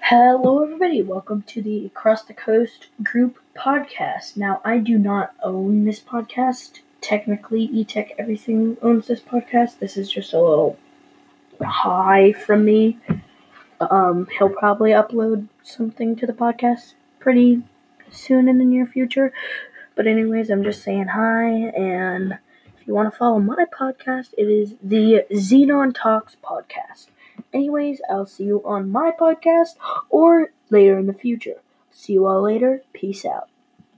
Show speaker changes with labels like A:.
A: Hello, everybody. Welcome to the Across the Coast Group podcast. Now, I do not own this podcast. Technically, eTech Everything owns this podcast. This is just a little hi from me. Um, he'll probably upload something to the podcast pretty soon in the near future. But, anyways, I'm just saying hi. And if you want to follow my podcast, it is the Xenon Talks podcast. Anyways, I'll see you on my podcast or later in the future. See you all later. Peace out.